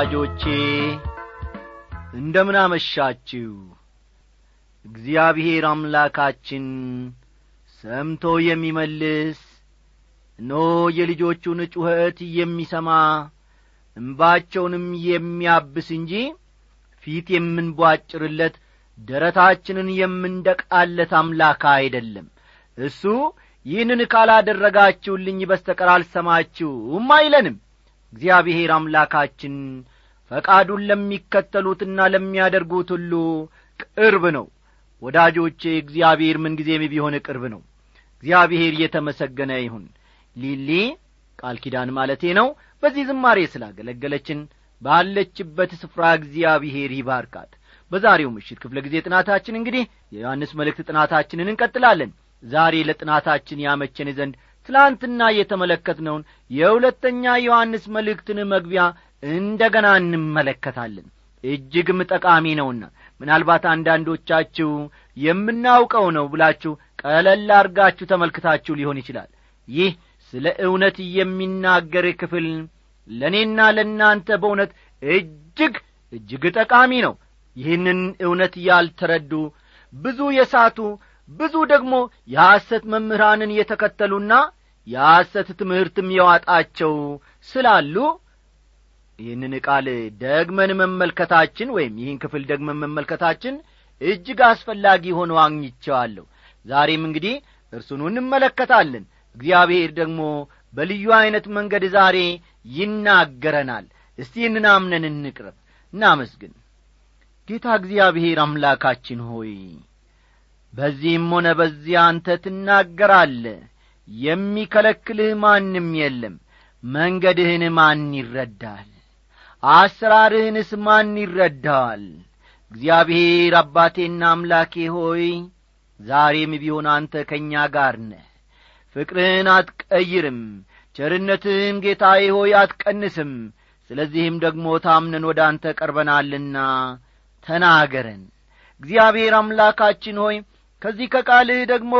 ወዳጆቼ እንደምን አመሻችሁ? እግዚአብሔር አምላካችን ሰምቶ የሚመልስ እኖ የልጆቹን ጩኸት የሚሰማ እንባቸውንም የሚያብስ እንጂ ፊት የምንቧጭርለት ደረታችንን የምንደቃለት አምላክ አይደለም። እሱ ይህንን ካላደረጋችሁልኝ በስተቀር አልሰማችሁም አይለንም እግዚአብሔር አምላካችን ፈቃዱን ለሚከተሉትና ለሚያደርጉት ሁሉ ቅርብ ነው። ወዳጆቼ እግዚአብሔር ምንጊዜም ቢሆን ቅርብ ነው። እግዚአብሔር የተመሰገነ ይሁን። ሊሊ ቃል ኪዳን ማለቴ ነው። በዚህ ዝማሬ ስላገለገለችን ባለችበት ስፍራ እግዚአብሔር ይባርካት። በዛሬው ምሽት ክፍለ ጊዜ ጥናታችን እንግዲህ የዮሐንስ መልእክት ጥናታችንን እንቀጥላለን። ዛሬ ለጥናታችን ያመቸን ዘንድ ትላንትና የተመለከትነውን የሁለተኛ ዮሐንስ መልእክትን መግቢያ እንደ ገና እንመለከታለን። እጅግም ጠቃሚ ነውና ምናልባት አንዳንዶቻችሁ የምናውቀው ነው ብላችሁ ቀለል አርጋችሁ ተመልክታችሁ ሊሆን ይችላል። ይህ ስለ እውነት የሚናገር ክፍል ለእኔና ለእናንተ በእውነት እጅግ እጅግ ጠቃሚ ነው። ይህንን እውነት ያልተረዱ ብዙ የሳቱ ብዙ ደግሞ የሐሰት መምህራንን የተከተሉና የሐሰት ትምህርትም የዋጣቸው ስላሉ ይህንን ቃል ደግመን መመልከታችን ወይም ይህን ክፍል ደግመን መመልከታችን እጅግ አስፈላጊ ሆኖ አግኝቸዋለሁ ዛሬም እንግዲህ እርሱኑ እንመለከታለን። እግዚአብሔር ደግሞ በልዩ ዐይነት መንገድ ዛሬ ይናገረናል። እስቲ እንናምነን እንቅረብ። እናመስግን። ጌታ እግዚአብሔር አምላካችን ሆይ በዚህም ሆነ በዚያ አንተ ትናገራለ የሚከለክልህ ማንም የለም። መንገድህን ማን ይረዳል? አሰራርህንስ ማን ይረዳዋል እግዚአብሔር አባቴና አምላኬ ሆይ ዛሬም ቢሆን አንተ ከእኛ ጋር ነህ። ፍቅርህን አትቀይርም ቸርነትህን ጌታዬ ሆይ አትቀንስም። ስለዚህም ደግሞ ታምነን ወደ አንተ ቀርበናልና ተናገረን። እግዚአብሔር አምላካችን ሆይ ከዚህ ከቃልህ ደግሞ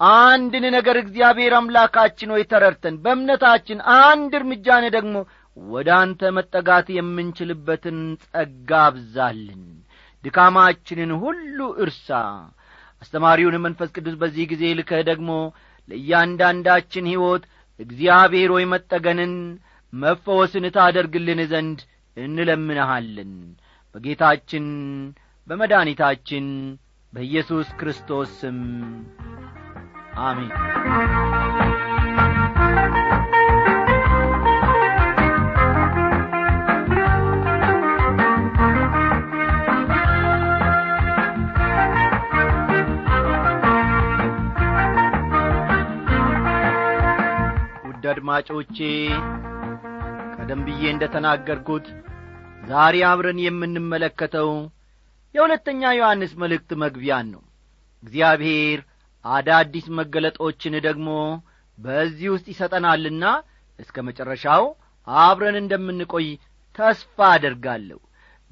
አንድን ነገር እግዚአብሔር አምላካችን ሆይ ተረድተን በእምነታችን አንድ እርምጃን ደግሞ ወደ አንተ መጠጋት የምንችልበትን ጸጋ አብዛልን። ድካማችንን ሁሉ እርሳ። አስተማሪውን መንፈስ ቅዱስ በዚህ ጊዜ ልከህ ደግሞ ለእያንዳንዳችን ሕይወት እግዚአብሔር ሆይ መጠገንን መፈወስን ታደርግልን ዘንድ እንለምንሃለን። በጌታችን በመድኃኒታችን በኢየሱስ ክርስቶስ ስም አሜን ውድ አድማጮቼ ቀደም ብዬ እንደ ተናገርኩት ዛሬ አብረን የምንመለከተው የሁለተኛ ዮሐንስ መልእክት መግቢያን ነው። እግዚአብሔር አዳዲስ መገለጦችን ደግሞ በዚህ ውስጥ ይሰጠናልና እስከ መጨረሻው አብረን እንደምንቆይ ተስፋ አደርጋለሁ።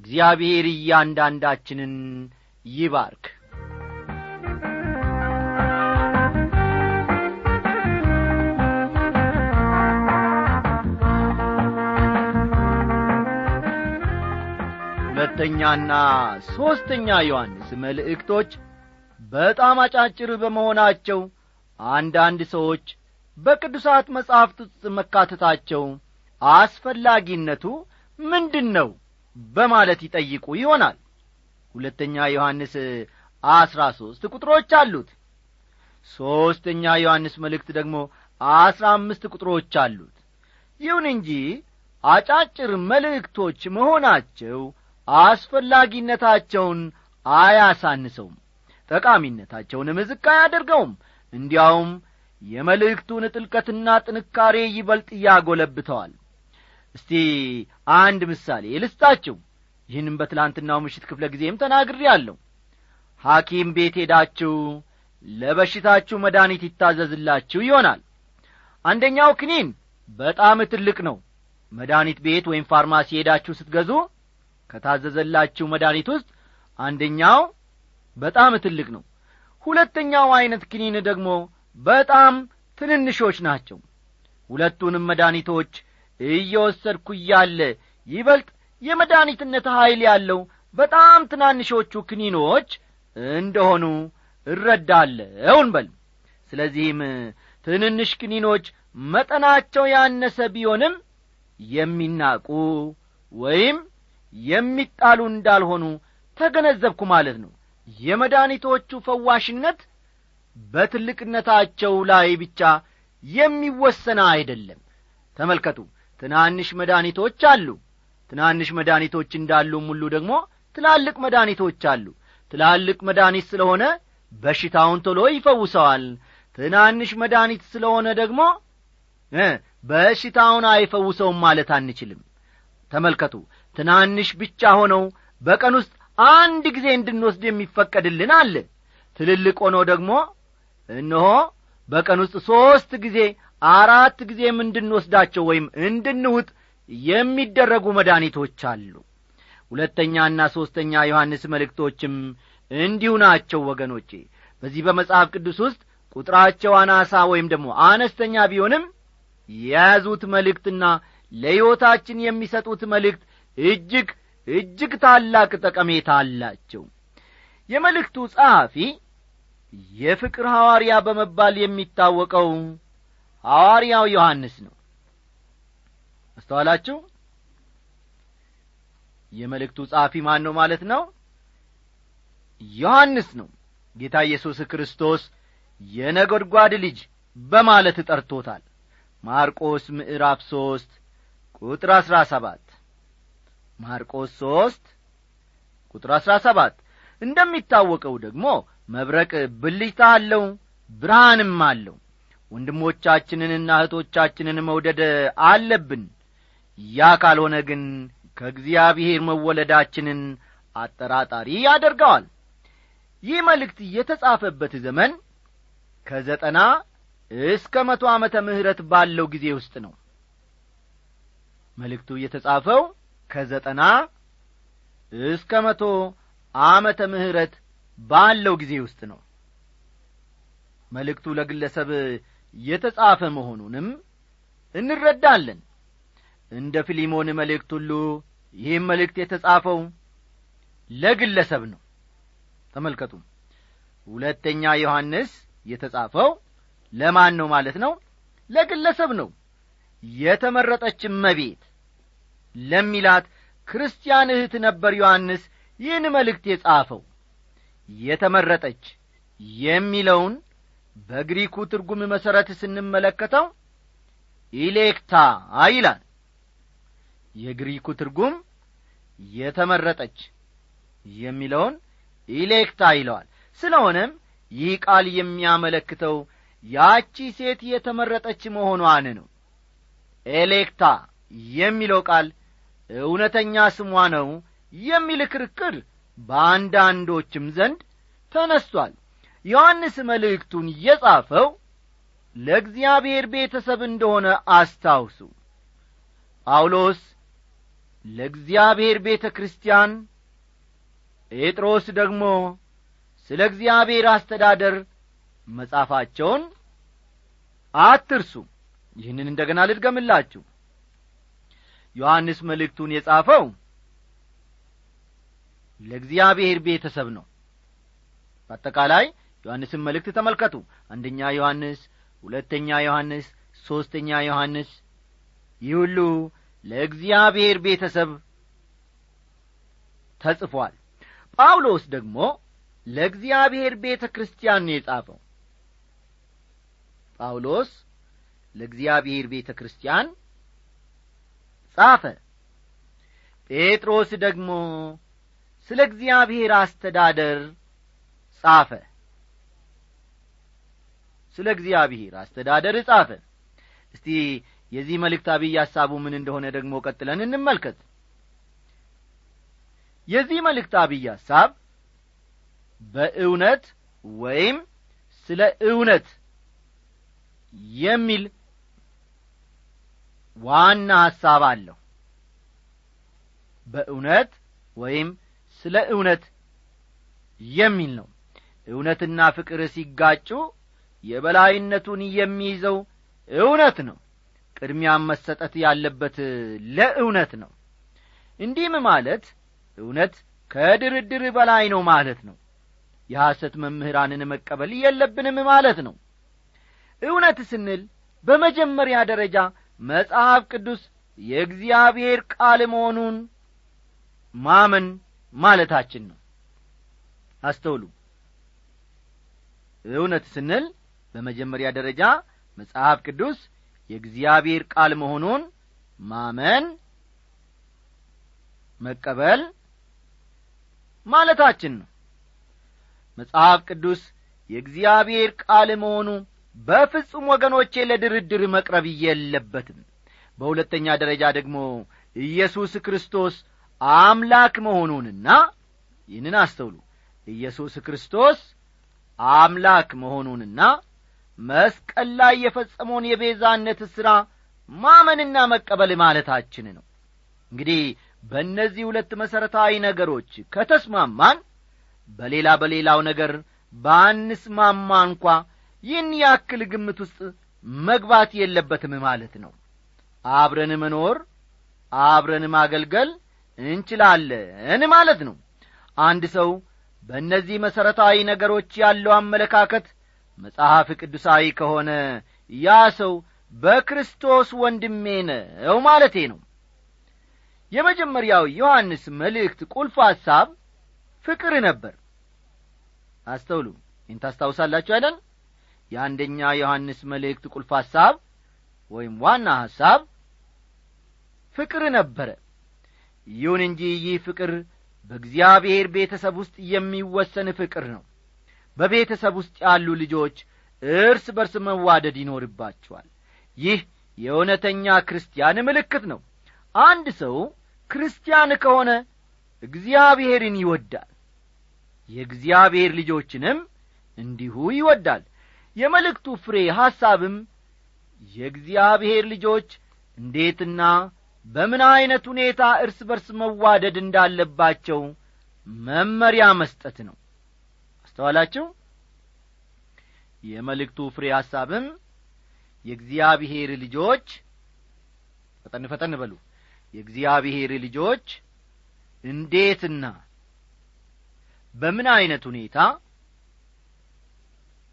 እግዚአብሔር እያንዳንዳችንን ይባርክ። ሁለተኛና ሦስተኛ ዮሐንስ መልእክቶች በጣም አጫጭር በመሆናቸው አንዳንድ ሰዎች በቅዱሳት መጻሕፍት ውስጥ መካተታቸው አስፈላጊነቱ ምንድን ነው በማለት ይጠይቁ ይሆናል። ሁለተኛ ዮሐንስ አስራ ሦስት ቁጥሮች አሉት። ሦስተኛ ዮሐንስ መልእክት ደግሞ አስራ አምስት ቁጥሮች አሉት። ይሁን እንጂ አጫጭር መልእክቶች መሆናቸው አስፈላጊነታቸውን አያሳንሰውም ጠቃሚነታቸውንም ዝቅ አያደርገውም። እንዲያውም የመልእክቱን ጥልቀትና ጥንካሬ ይበልጥ ያጐለብተዋል። እስቲ አንድ ምሳሌ ልስጣችሁ። ይህንም በትላንትናው ምሽት ክፍለ ጊዜም ተናግሬ አለሁ ሐኪም ቤት ሄዳችሁ ለበሽታችሁ መድኃኒት ይታዘዝላችሁ ይሆናል። አንደኛው ክኒን በጣም ትልቅ ነው። መድኃኒት ቤት ወይም ፋርማሲ ሄዳችሁ ስትገዙ ከታዘዘላችሁ መድኃኒት ውስጥ አንደኛው በጣም ትልቅ ነው። ሁለተኛው ዐይነት ክኒን ደግሞ በጣም ትንንሾች ናቸው። ሁለቱንም መድኃኒቶች እየወሰድኩ እያለ ይበልጥ የመድኃኒትነት ኀይል ያለው በጣም ትናንሾቹ ክኒኖች እንደሆኑ እረዳለውን በል ስለዚህም ትንንሽ ክኒኖች መጠናቸው ያነሰ ቢሆንም የሚናቁ ወይም የሚጣሉ እንዳልሆኑ ተገነዘብኩ ማለት ነው የመድኃኒቶቹ ፈዋሽነት በትልቅነታቸው ላይ ብቻ የሚወሰነ አይደለም። ተመልከቱ ትናንሽ መድኃኒቶች አሉ። ትናንሽ መድኃኒቶች እንዳሉም ሁሉ ደግሞ ትላልቅ መድኃኒቶች አሉ። ትላልቅ መድኃኒት ስለሆነ በሽታውን ቶሎ ይፈውሰዋል። ትናንሽ መድኃኒት ስለሆነ ደግሞ በሽታውን አይፈውሰውም ማለት አንችልም። ተመልከቱ ትናንሽ ብቻ ሆነው በቀን ውስጥ አንድ ጊዜ እንድንወስድ የሚፈቀድልን አለ። ትልልቅ ሆነው ደግሞ እነሆ በቀን ውስጥ ሦስት ጊዜ አራት ጊዜም እንድንወስዳቸው ወይም እንድንውጥ የሚደረጉ መድኃኒቶች አሉ። ሁለተኛና ሦስተኛ ዮሐንስ መልእክቶችም እንዲሁ ናቸው ወገኖቼ። በዚህ በመጽሐፍ ቅዱስ ውስጥ ቁጥራቸው አናሳ ወይም ደግሞ አነስተኛ ቢሆንም የያዙት መልእክትና ለሕይወታችን የሚሰጡት መልእክት እጅግ እጅግ ታላቅ ጠቀሜታ አላቸው። የመልእክቱ ጸሐፊ የፍቅር ሐዋርያ በመባል የሚታወቀው ሐዋርያው ዮሐንስ ነው። አስተዋላችሁ? የመልእክቱ ጸሐፊ ማን ነው ማለት ነው? ዮሐንስ ነው። ጌታ ኢየሱስ ክርስቶስ የነጐድጓድ ልጅ በማለት ጠርቶታል። ማርቆስ ምዕራፍ ሦስት ቁጥር አሥራ ሰባት ማርቆስ ሦስት ቁጥር አሥራ ሰባት እንደሚታወቀው ደግሞ መብረቅ ብልጭታ አለው ብርሃንም አለው። ወንድሞቻችንንና እህቶቻችንን መውደድ አለብን። ያ ካልሆነ ግን ከእግዚአብሔር መወለዳችንን አጠራጣሪ ያደርገዋል። ይህ መልእክት የተጻፈበት ዘመን ከዘጠና እስከ መቶ ዓመተ ምሕረት ባለው ጊዜ ውስጥ ነው። መልእክቱ የተጻፈው ከዘጠና እስከ መቶ ዓመተ ምሕረት ባለው ጊዜ ውስጥ ነው። መልእክቱ ለግለሰብ የተጻፈ መሆኑንም እንረዳለን። እንደ ፊሊሞን መልእክት ሁሉ ይህም መልእክት የተጻፈው ለግለሰብ ነው። ተመልከቱ ሁለተኛ ዮሐንስ የተጻፈው ለማን ነው ማለት ነው? ለግለሰብ ነው። የተመረጠች መቤት ለሚላት ክርስቲያን እህት ነበር ዮሐንስ ይህን መልእክት የጻፈው። የተመረጠች የሚለውን በግሪኩ ትርጉም መሠረት ስንመለከተው ኢሌክታ ይላል። የግሪኩ ትርጉም የተመረጠች የሚለውን ኢሌክታ ይለዋል። ስለሆነም ይህ ቃል የሚያመለክተው ያቺ ሴት የተመረጠች መሆኗን ነው። ኤሌክታ የሚለው ቃል እውነተኛ ስሟ ነው የሚል ክርክር በአንዳንዶችም ዘንድ ተነስቷል። ዮሐንስ መልእክቱን የጻፈው ለእግዚአብሔር ቤተሰብ እንደሆነ አስታውሱ። ጳውሎስ ለእግዚአብሔር ቤተ ክርስቲያን ጴጥሮስ ደግሞ ስለ እግዚአብሔር አስተዳደር መጻፋቸውን አትርሱ። ይህንን እንደ ገና ልድገምላችሁ ዮሐንስ መልእክቱን የጻፈው ለእግዚአብሔር ቤተሰብ ነው። በአጠቃላይ ዮሐንስን መልእክት ተመልከቱ። አንደኛ ዮሐንስ ሁለተኛ ዮሐንስ ሦስተኛ ዮሐንስ ይህ ሁሉ ለእግዚአብሔር ቤተሰብ ተጽፏል። ጳውሎስ ደግሞ ለእግዚአብሔር ቤተ ክርስቲያን ነው የጻፈው። ጳውሎስ ለእግዚአብሔር ቤተ ክርስቲያን ጻፈ። ጴጥሮስ ደግሞ ስለ እግዚአብሔር አስተዳደር ጻፈ። ስለ እግዚአብሔር አስተዳደር ጻፈ። እስቲ የዚህ መልእክት አብይ ሐሳቡ ምን እንደሆነ ደግሞ ቀጥለን እንመልከት። የዚህ መልእክት አብይ ሐሳብ በእውነት ወይም ስለ እውነት የሚል ዋና ሐሳብ አለው። በእውነት ወይም ስለ እውነት የሚል ነው። እውነትና ፍቅር ሲጋጩ የበላይነቱን የሚይዘው እውነት ነው። ቅድሚያም መሰጠት ያለበት ለእውነት ነው። እንዲህም ማለት እውነት ከድርድር በላይ ነው ማለት ነው። የሐሰት መምህራንን መቀበል የለብንም ማለት ነው። እውነት ስንል በመጀመሪያ ደረጃ መጽሐፍ ቅዱስ የእግዚአብሔር ቃል መሆኑን ማመን ማለታችን ነው። አስተውሉ። እውነት ስንል በመጀመሪያ ደረጃ መጽሐፍ ቅዱስ የእግዚአብሔር ቃል መሆኑን ማመን መቀበል ማለታችን ነው። መጽሐፍ ቅዱስ የእግዚአብሔር ቃል መሆኑ በፍጹም ወገኖቼ ለድርድር መቅረብ የለበትም። በሁለተኛ ደረጃ ደግሞ ኢየሱስ ክርስቶስ አምላክ መሆኑንና ይህንን አስተውሉ። ኢየሱስ ክርስቶስ አምላክ መሆኑንና መስቀል ላይ የፈጸመውን የቤዛነት ሥራ ማመንና መቀበል ማለታችን ነው። እንግዲህ በእነዚህ ሁለት መሠረታዊ ነገሮች ከተስማማን በሌላ በሌላው ነገር ባንስማማ እንኳ ይህን ያክል ግምት ውስጥ መግባት የለበትም ማለት ነው። አብረን መኖር አብረን ማገልገል እንችላለን ማለት ነው። አንድ ሰው በእነዚህ መሠረታዊ ነገሮች ያለው አመለካከት መጽሐፍ ቅዱሳዊ ከሆነ ያ ሰው በክርስቶስ ወንድሜ ነው ማለቴ ነው። የመጀመሪያው ዮሐንስ መልእክት ቁልፍ ሐሳብ ፍቅር ነበር። አስተውሉ ይህን ታስታውሳላችሁ አይደል የአንደኛ ዮሐንስ መልእክት ቁልፍ ሐሳብ ወይም ዋና ሐሳብ ፍቅር ነበረ። ይሁን እንጂ ይህ ፍቅር በእግዚአብሔር ቤተሰብ ውስጥ የሚወሰን ፍቅር ነው። በቤተሰብ ውስጥ ያሉ ልጆች እርስ በርስ መዋደድ ይኖርባቸዋል። ይህ የእውነተኛ ክርስቲያን ምልክት ነው። አንድ ሰው ክርስቲያን ከሆነ እግዚአብሔርን ይወዳል። የእግዚአብሔር ልጆችንም እንዲሁ ይወዳል የመልእክቱ ፍሬ ሐሳብም የእግዚአብሔር ልጆች እንዴትና በምን ዐይነት ሁኔታ እርስ በርስ መዋደድ እንዳለባቸው መመሪያ መስጠት ነው። አስተዋላችሁ? የመልእክቱ ፍሬ ሐሳብም የእግዚአብሔር ልጆች ፈጠን ፈጠን በሉ። የእግዚአብሔር ልጆች እንዴትና በምን ዐይነት ሁኔታ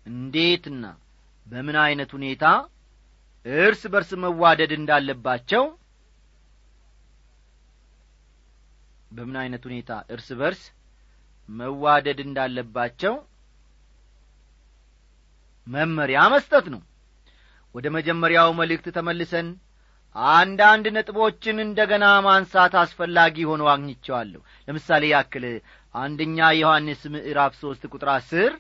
እንዴትና በምን ዐይነት ሁኔታ እርስ በርስ መዋደድ እንዳለባቸው? በምን ዐይነት ሁኔታ እርስ በርስ መዋደድ እንዳለባቸው መመሪያ መስጠት ነው። ወደ መጀመሪያው መልእክት ተመልሰን አንዳንድ ነጥቦችን እንደ ገና ማንሳት አስፈላጊ ሆኖ አግኝቸዋለሁ ለምሳሌ ያክል አንደኛ ዮሐንስ ምዕራፍ ሦስት ቁጥር አስር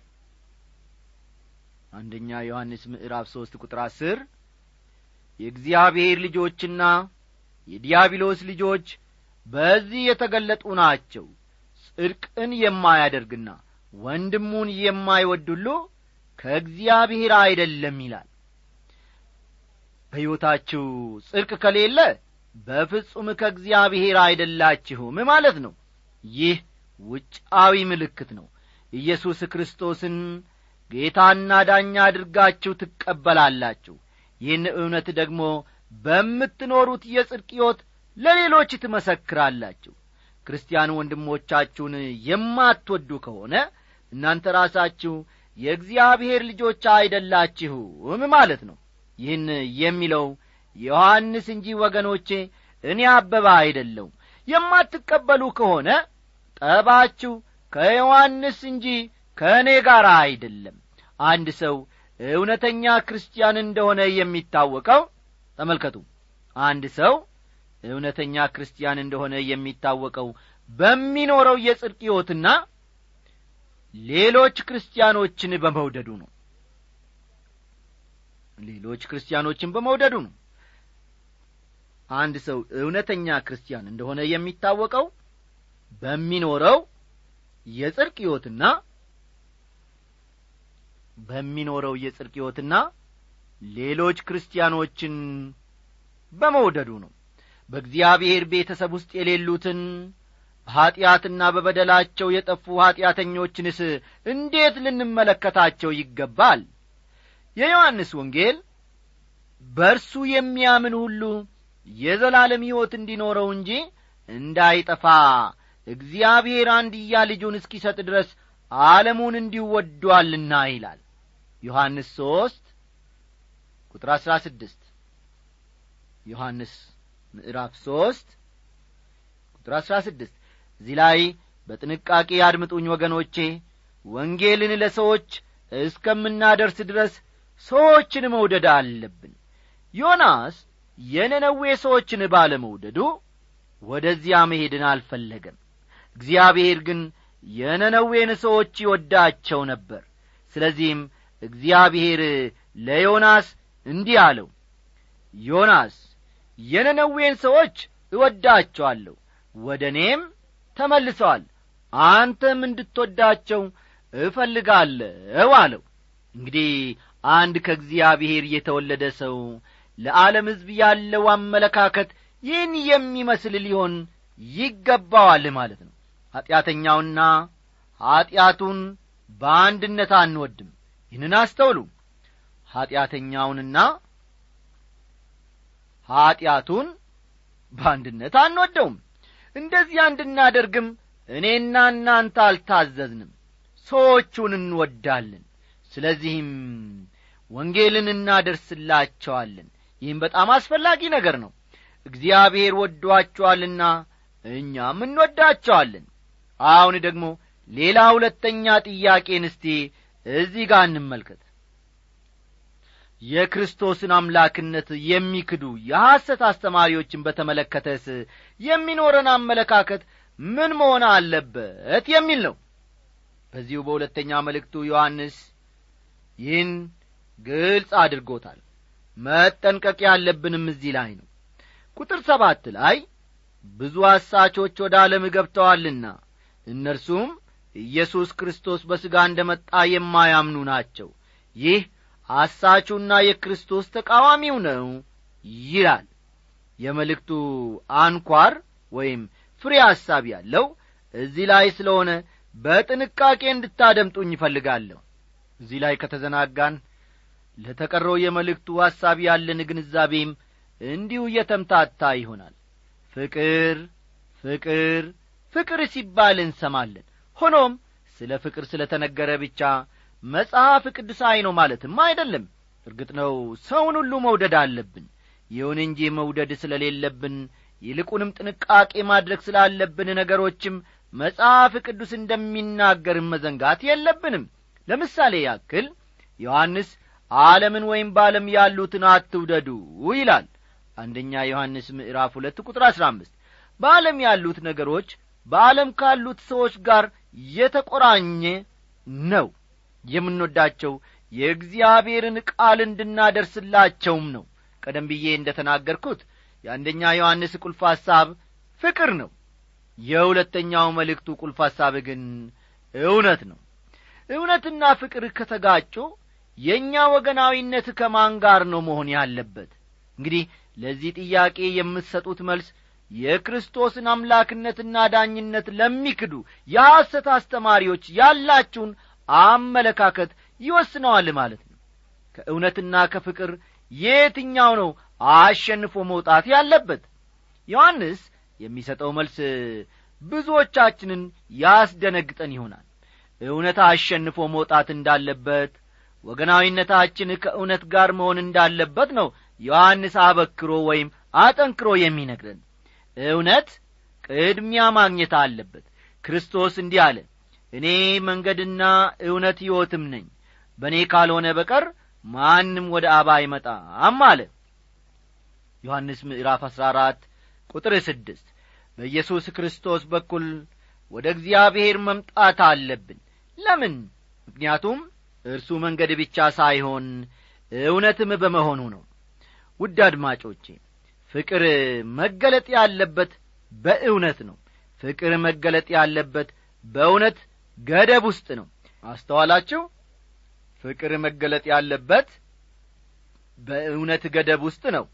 አንደኛ ዮሐንስ ምዕራፍ ሦስት ቁጥር አስር የእግዚአብሔር ልጆችና የዲያብሎስ ልጆች በዚህ የተገለጡ ናቸው። ጽድቅን የማያደርግና ወንድሙን የማይወድ ሁሉ ከእግዚአብሔር አይደለም ይላል። በሕይወታችሁ ጽድቅ ከሌለ በፍጹም ከእግዚአብሔር አይደላችሁም ማለት ነው። ይህ ውጫዊ ምልክት ነው። ኢየሱስ ክርስቶስን ጌታና ዳኛ አድርጋችሁ ትቀበላላችሁ። ይህን እውነት ደግሞ በምትኖሩት የጽድቅ ለሌሎች ትመሰክራላችሁ። ክርስቲያን ወንድሞቻችሁን የማትወዱ ከሆነ እናንተ ራሳችሁ የእግዚአብሔር ልጆች አይደላችሁም ማለት ነው። ይህን የሚለው ዮሐንስ እንጂ ወገኖቼ እኔ አበባ አይደለውም የማትቀበሉ ከሆነ ጠባችሁ ከዮሐንስ እንጂ ከእኔ ጋር አይደለም። አንድ ሰው እውነተኛ ክርስቲያን እንደሆነ የሚታወቀው ተመልከቱ። አንድ ሰው እውነተኛ ክርስቲያን እንደሆነ የሚታወቀው በሚኖረው የጽድቅ ሕይወትና ሌሎች ክርስቲያኖችን በመውደዱ ነው። ሌሎች ክርስቲያኖችን በመውደዱ ነው። አንድ ሰው እውነተኛ ክርስቲያን እንደሆነ የሚታወቀው በሚኖረው የጽድቅ ሕይወትና በሚኖረው የጽድቅ ሕይወትና ሌሎች ክርስቲያኖችን በመውደዱ ነው። በእግዚአብሔር ቤተሰብ ውስጥ የሌሉትን በኀጢአትና በበደላቸው የጠፉ ኀጢአተኞችንስ እንዴት ልንመለከታቸው ይገባል? የዮሐንስ ወንጌል በእርሱ የሚያምን ሁሉ የዘላለም ሕይወት እንዲኖረው እንጂ እንዳይጠፋ እግዚአብሔር አንድያ ልጁን እስኪሰጥ ድረስ ዓለሙን እንዲወዷልና ይላል ዮሐንስ ሦስት ቁጥር አሥራ ስድስት ዮሐንስ ምዕራፍ ሦስት ቁጥር አሥራ ስድስት እዚህ ላይ በጥንቃቄ አድምጡኝ ወገኖቼ ወንጌልን ለሰዎች እስከምናደርስ ድረስ ሰዎችን መውደድ አለብን። ዮናስ የነነዌ ሰዎችን ባለመውደዱ ወደዚያ መሄድን አልፈለገም። እግዚአብሔር ግን የነነዌን ሰዎች ይወዳቸው ነበር። ስለዚህም እግዚአብሔር ለዮናስ እንዲህ አለው። ዮናስ የነነዌን ሰዎች እወዳቸዋለሁ ወደ እኔም ተመልሰዋል አንተም እንድትወዳቸው እፈልጋለሁ አለው። እንግዲህ አንድ ከእግዚአብሔር የተወለደ ሰው ለዓለም ሕዝብ ያለው አመለካከት ይህን የሚመስል ሊሆን ይገባዋል ማለት ነው። ኀጢአተኛውና ኀጢአቱን በአንድነት አንወድም ይህንን አስተውሉ። ኀጢአተኛውንና ኀጢአቱን በአንድነት አንወደውም። እንደዚያ እንድናደርግም እኔና እናንተ አልታዘዝንም ሰዎቹን እንወዳለን። ስለዚህም ወንጌልን እናደርስላቸዋለን። ይህም በጣም አስፈላጊ ነገር ነው። እግዚአብሔር ወዷቸዋልና እኛም እንወዳቸዋለን። አሁን ደግሞ ሌላ ሁለተኛ ጥያቄን እስቲ እዚህ ጋር እንመልከት። የክርስቶስን አምላክነት የሚክዱ የሐሰት አስተማሪዎችን በተመለከተስ የሚኖረን አመለካከት ምን መሆን አለበት የሚል ነው። በዚሁ በሁለተኛ መልእክቱ ዮሐንስ ይህን ግልጽ አድርጎታል። መጠንቀቅ ያለብንም እዚህ ላይ ነው። ቁጥር ሰባት ላይ ብዙ አሳቾች ወደ ዓለም ገብተዋልና እነርሱም ኢየሱስ ክርስቶስ በሥጋ እንደ መጣ የማያምኑ ናቸው። ይህ አሳቹና የክርስቶስ ተቃዋሚው ነው ይላል። የመልእክቱ አንኳር ወይም ፍሬ ሐሳብ ያለው እዚህ ላይ ስለሆነ በጥንቃቄ እንድታደምጡኝ ይፈልጋለሁ እዚህ ላይ ከተዘናጋን ለተቀረው የመልእክቱ ሐሳብ ያለን ግንዛቤም እንዲሁ እየተምታታ ይሆናል። ፍቅር ፍቅር ፍቅር ሲባል እንሰማለን ሆኖም ስለ ፍቅር ስለ ተነገረ ብቻ መጽሐፍ ቅዱሳዊ ነው ማለትም አይደለም። እርግጥ ነው ሰውን ሁሉ መውደድ አለብን። ይሁን እንጂ መውደድ ስለሌለብን ይልቁንም ጥንቃቄ ማድረግ ስላለብን ነገሮችም መጽሐፍ ቅዱስ እንደሚናገርም መዘንጋት የለብንም። ለምሳሌ ያክል ዮሐንስ ዓለምን ወይም በዓለም ያሉትን አትውደዱ ይላል። አንደኛ ዮሐንስ ምዕራፍ ሁለት ቁጥር አሥራ አምስት በዓለም ያሉት ነገሮች በዓለም ካሉት ሰዎች ጋር የተቆራኘ ነው። የምንወዳቸው የእግዚአብሔርን ቃል እንድናደርስላቸውም ነው። ቀደም ብዬ እንደ ተናገርኩት የአንደኛ ዮሐንስ ቁልፍ ሐሳብ ፍቅር ነው። የሁለተኛው መልእክቱ ቁልፍ ሐሳብ ግን እውነት ነው። እውነትና ፍቅር ከተጋጩ የእኛ ወገናዊነት ከማን ጋር ነው መሆን ያለበት? እንግዲህ ለዚህ ጥያቄ የምትሰጡት መልስ የክርስቶስን አምላክነትና ዳኝነት ለሚክዱ የሐሰት አስተማሪዎች ያላችሁን አመለካከት ይወስነዋል ማለት ነው። ከእውነትና ከፍቅር የትኛው ነው አሸንፎ መውጣት ያለበት? ዮሐንስ የሚሰጠው መልስ ብዙዎቻችንን ያስደነግጠን ይሆናል። እውነት አሸንፎ መውጣት እንዳለበት ወገናዊነታችን ከእውነት ጋር መሆን እንዳለበት ነው ዮሐንስ አበክሮ ወይም አጠንክሮ የሚነግረን እውነት ቅድሚያ ማግኘት አለበት። ክርስቶስ እንዲህ አለ እኔ መንገድና እውነት ሕይወትም ነኝ። በእኔ ካልሆነ በቀር ማንም ወደ አባ አይመጣም አለ። ዮሐንስ ምዕራፍ አሥራ አራት ቁጥር ስድስት በኢየሱስ ክርስቶስ በኩል ወደ እግዚአብሔር መምጣት አለብን። ለምን? ምክንያቱም እርሱ መንገድ ብቻ ሳይሆን እውነትም በመሆኑ ነው። ውድ አድማጮቼ ፍቅር መገለጥ ያለበት በእውነት ነው። ፍቅር መገለጥ ያለበት በእውነት ገደብ ውስጥ ነው። አስተዋላችሁ? ፍቅር መገለጥ ያለበት በእውነት ገደብ ውስጥ ነው።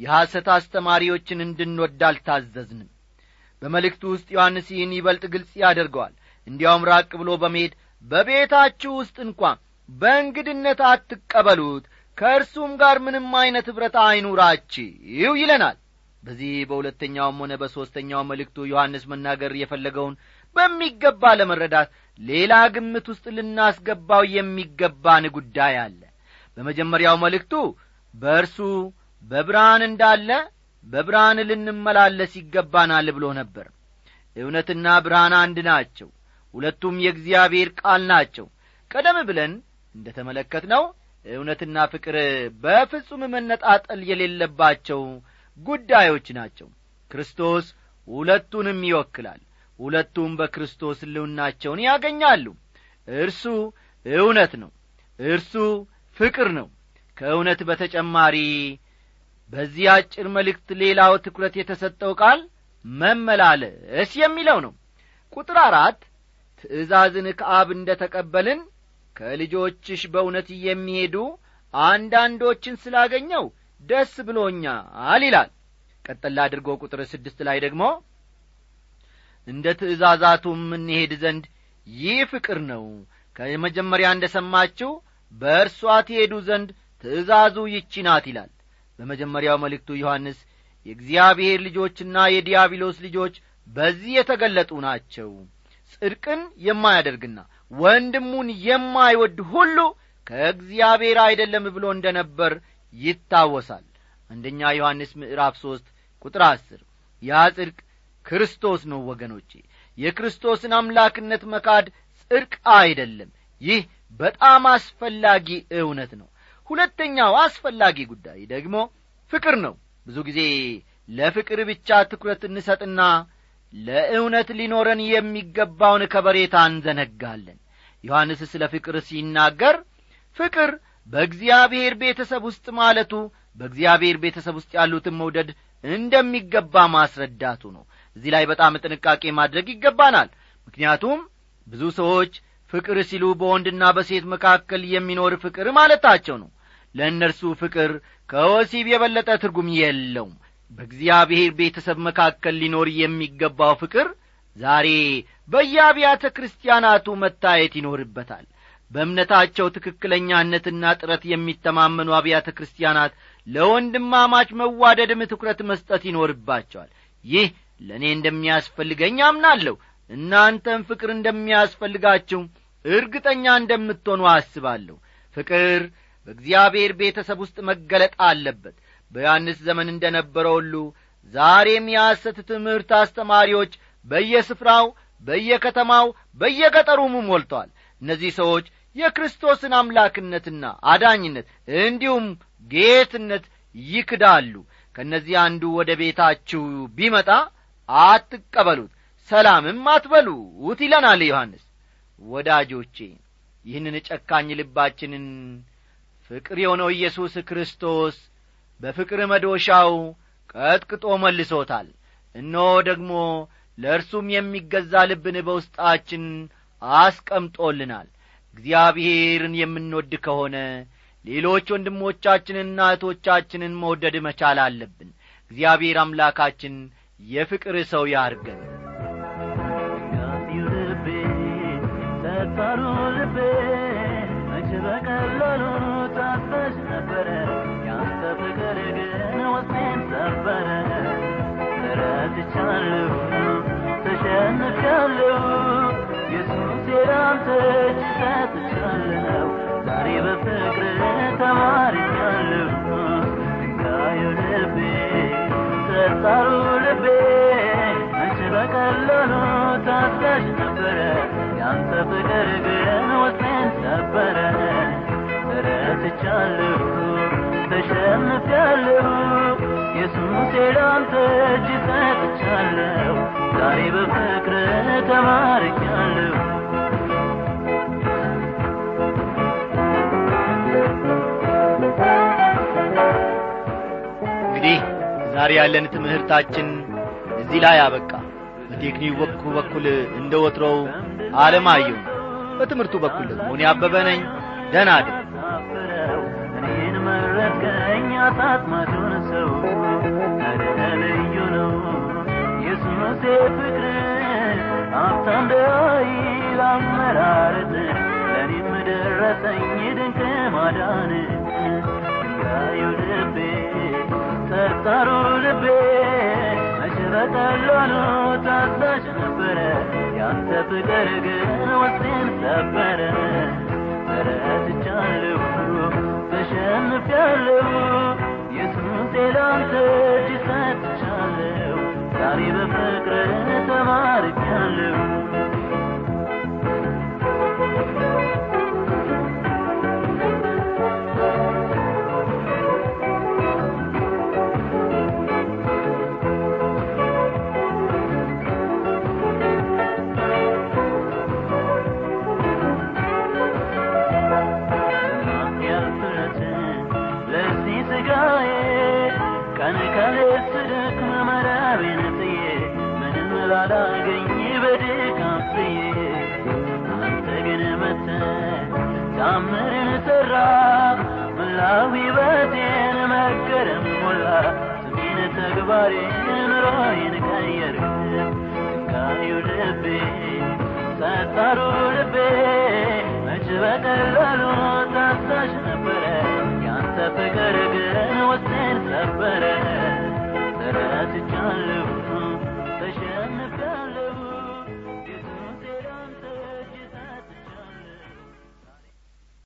የሐሰት አስተማሪዎችን እንድንወድ አልታዘዝንም። በመልእክቱ ውስጥ ዮሐንስ ይህን ይበልጥ ግልጽ ያደርገዋል። እንዲያውም ራቅ ብሎ በመሄድ በቤታችሁ ውስጥ እንኳ በእንግድነት አትቀበሉት ከእርሱም ጋር ምንም ዐይነት ኅብረት አይኑራችሁ ይለናል። በዚህ በሁለተኛውም ሆነ በሦስተኛው መልእክቱ ዮሐንስ መናገር የፈለገውን በሚገባ ለመረዳት ሌላ ግምት ውስጥ ልናስገባው የሚገባን ጉዳይ አለ። በመጀመሪያው መልእክቱ በእርሱ በብርሃን እንዳለ በብርሃን ልንመላለስ ይገባናል ብሎ ነበር። እውነትና ብርሃን አንድ ናቸው ሁለቱም የእግዚአብሔር ቃል ናቸው። ቀደም ብለን እንደ ተመለከት ነው እውነትና ፍቅር በፍጹም መነጣጠል የሌለባቸው ጉዳዮች ናቸው። ክርስቶስ ሁለቱንም ይወክላል። ሁለቱም በክርስቶስ ልውናቸውን ያገኛሉ። እርሱ እውነት ነው። እርሱ ፍቅር ነው። ከእውነት በተጨማሪ በዚህ አጭር መልእክት ሌላው ትኩረት የተሰጠው ቃል መመላለስ የሚለው ነው። ቁጥር አራት ትእዛዝን ከአብ እንደ ተቀበልን ከልጆችሽ በእውነት የሚሄዱ አንዳንዶችን ስላገኘው ደስ ብሎኛል ይላል። ቀጠላ አድርጎ ቁጥር ስድስት ላይ ደግሞ እንደ ትእዛዛቱም እንሄድ ዘንድ ይህ ፍቅር ነው። ከመጀመሪያ እንደ ሰማችሁ በእርሷ ትሄዱ ዘንድ ትእዛዙ ይቺ ናት ይላል። በመጀመሪያው መልእክቱ ዮሐንስ የእግዚአብሔር ልጆችና የዲያብሎስ ልጆች በዚህ የተገለጡ ናቸው ጽድቅን የማያደርግና ወንድሙን የማይወድ ሁሉ ከእግዚአብሔር አይደለም ብሎ እንደ ነበር ይታወሳል። አንደኛ ዮሐንስ ምዕራፍ ሦስት ቁጥር አስር ያ ጽድቅ ክርስቶስ ነው ወገኖቼ። የክርስቶስን አምላክነት መካድ ጽድቅ አይደለም። ይህ በጣም አስፈላጊ እውነት ነው። ሁለተኛው አስፈላጊ ጉዳይ ደግሞ ፍቅር ነው። ብዙ ጊዜ ለፍቅር ብቻ ትኩረት እንሰጥና ለእውነት ሊኖረን የሚገባውን ከበሬታ እንዘነጋለን። ዮሐንስ ስለ ፍቅር ሲናገር ፍቅር በእግዚአብሔር ቤተሰብ ውስጥ ማለቱ በእግዚአብሔር ቤተሰብ ውስጥ ያሉትን መውደድ እንደሚገባ ማስረዳቱ ነው። እዚህ ላይ በጣም ጥንቃቄ ማድረግ ይገባናል። ምክንያቱም ብዙ ሰዎች ፍቅር ሲሉ በወንድና በሴት መካከል የሚኖር ፍቅር ማለታቸው ነው። ለእነርሱ ፍቅር ከወሲብ የበለጠ ትርጉም የለውም በእግዚአብሔር ቤተሰብ መካከል ሊኖር የሚገባው ፍቅር ዛሬ በየአብያተ ክርስቲያናቱ መታየት ይኖርበታል። በእምነታቸው ትክክለኛነትና ጥረት የሚተማመኑ አብያተ ክርስቲያናት ለወንድማማች መዋደድም ትኩረት መስጠት ይኖርባቸዋል። ይህ ለእኔ እንደሚያስፈልገኝ አምናለሁ። እናንተም ፍቅር እንደሚያስፈልጋችሁ እርግጠኛ እንደምትሆኑ አስባለሁ። ፍቅር በእግዚአብሔር ቤተሰብ ውስጥ መገለጥ አለበት በዮሐንስ ዘመን እንደ ነበረ ሁሉ ዛሬም የሐሰት ትምህርት አስተማሪዎች በየስፍራው በየከተማው በየገጠሩም ሞልተዋል። እነዚህ ሰዎች የክርስቶስን አምላክነትና አዳኝነት እንዲሁም ጌትነት ይክዳሉ። ከእነዚህ አንዱ ወደ ቤታችሁ ቢመጣ አትቀበሉት ሰላምም አትበሉት ይለናል ዮሐንስ። ወዳጆቼ ይህንን ጨካኝ ልባችንን ፍቅር የሆነው ኢየሱስ ክርስቶስ በፍቅር መዶሻው ቀጥቅጦ መልሶታል። እነሆ ደግሞ ለእርሱም የሚገዛ ልብን በውስጣችን አስቀምጦልናል። እግዚአብሔርን የምንወድ ከሆነ ሌሎች ወንድሞቻችንና እህቶቻችንን መውደድ መቻል አለብን። እግዚአብሔር አምላካችን የፍቅር ሰው ያርገን። ልቤ ልቤ መች ታፈስ ነበረ ፍቅር ግን ውስጤን ሰበረ ተረትቻለሁ ተሸንፊያለሁ ኢየሱስ የላንተ እጅ ሰጥቻለሁ ዛሬ በፍቅር ተማርኛለሁ ድንጋዩ ልቤ ጠጣሩ ልቤ መች በቀላሉ ታዛዥ ነበረ ያንተ ፍቅር ግን ውስጤን ሰበረ ተረትቻለሁ ተሸንፊያለሁ ኢየሱስ ላንተ እጅ ሰጥቻለሁ ዛሬ በፍቅር ተማርኪያለሁ እንግዲህ ዛሬ ያለን ትምህርታችን እዚህ ላይ አበቃ። በቴክኒክ ወቅቱ በኩል እንደ ወትሮው አለማየሁ በትምህርቱ በኩል ደግሞ እኔ አበበ ነኝ። ደህና አሳጥማጁን ሰው እረ ልዩ ነው። ኢየሱስ ፍቅር ሀብታም ደይል አመራረጥ ለእኔም ደረሰኝ ድንቅ ማዳን። ድንጋዩ ልቤ ጠጣሩ ልቤ መች በቀላሉ ታዛዥ ነበረ። ያንተ ፍቅር ግን ውስጤን ሰበረ ተረትቻለሁ ተሸንፊያለሁ ኢየሱስ ላንተ እጅ ሰጥቻለሁ ዛሬ በፍቅር ለዚህ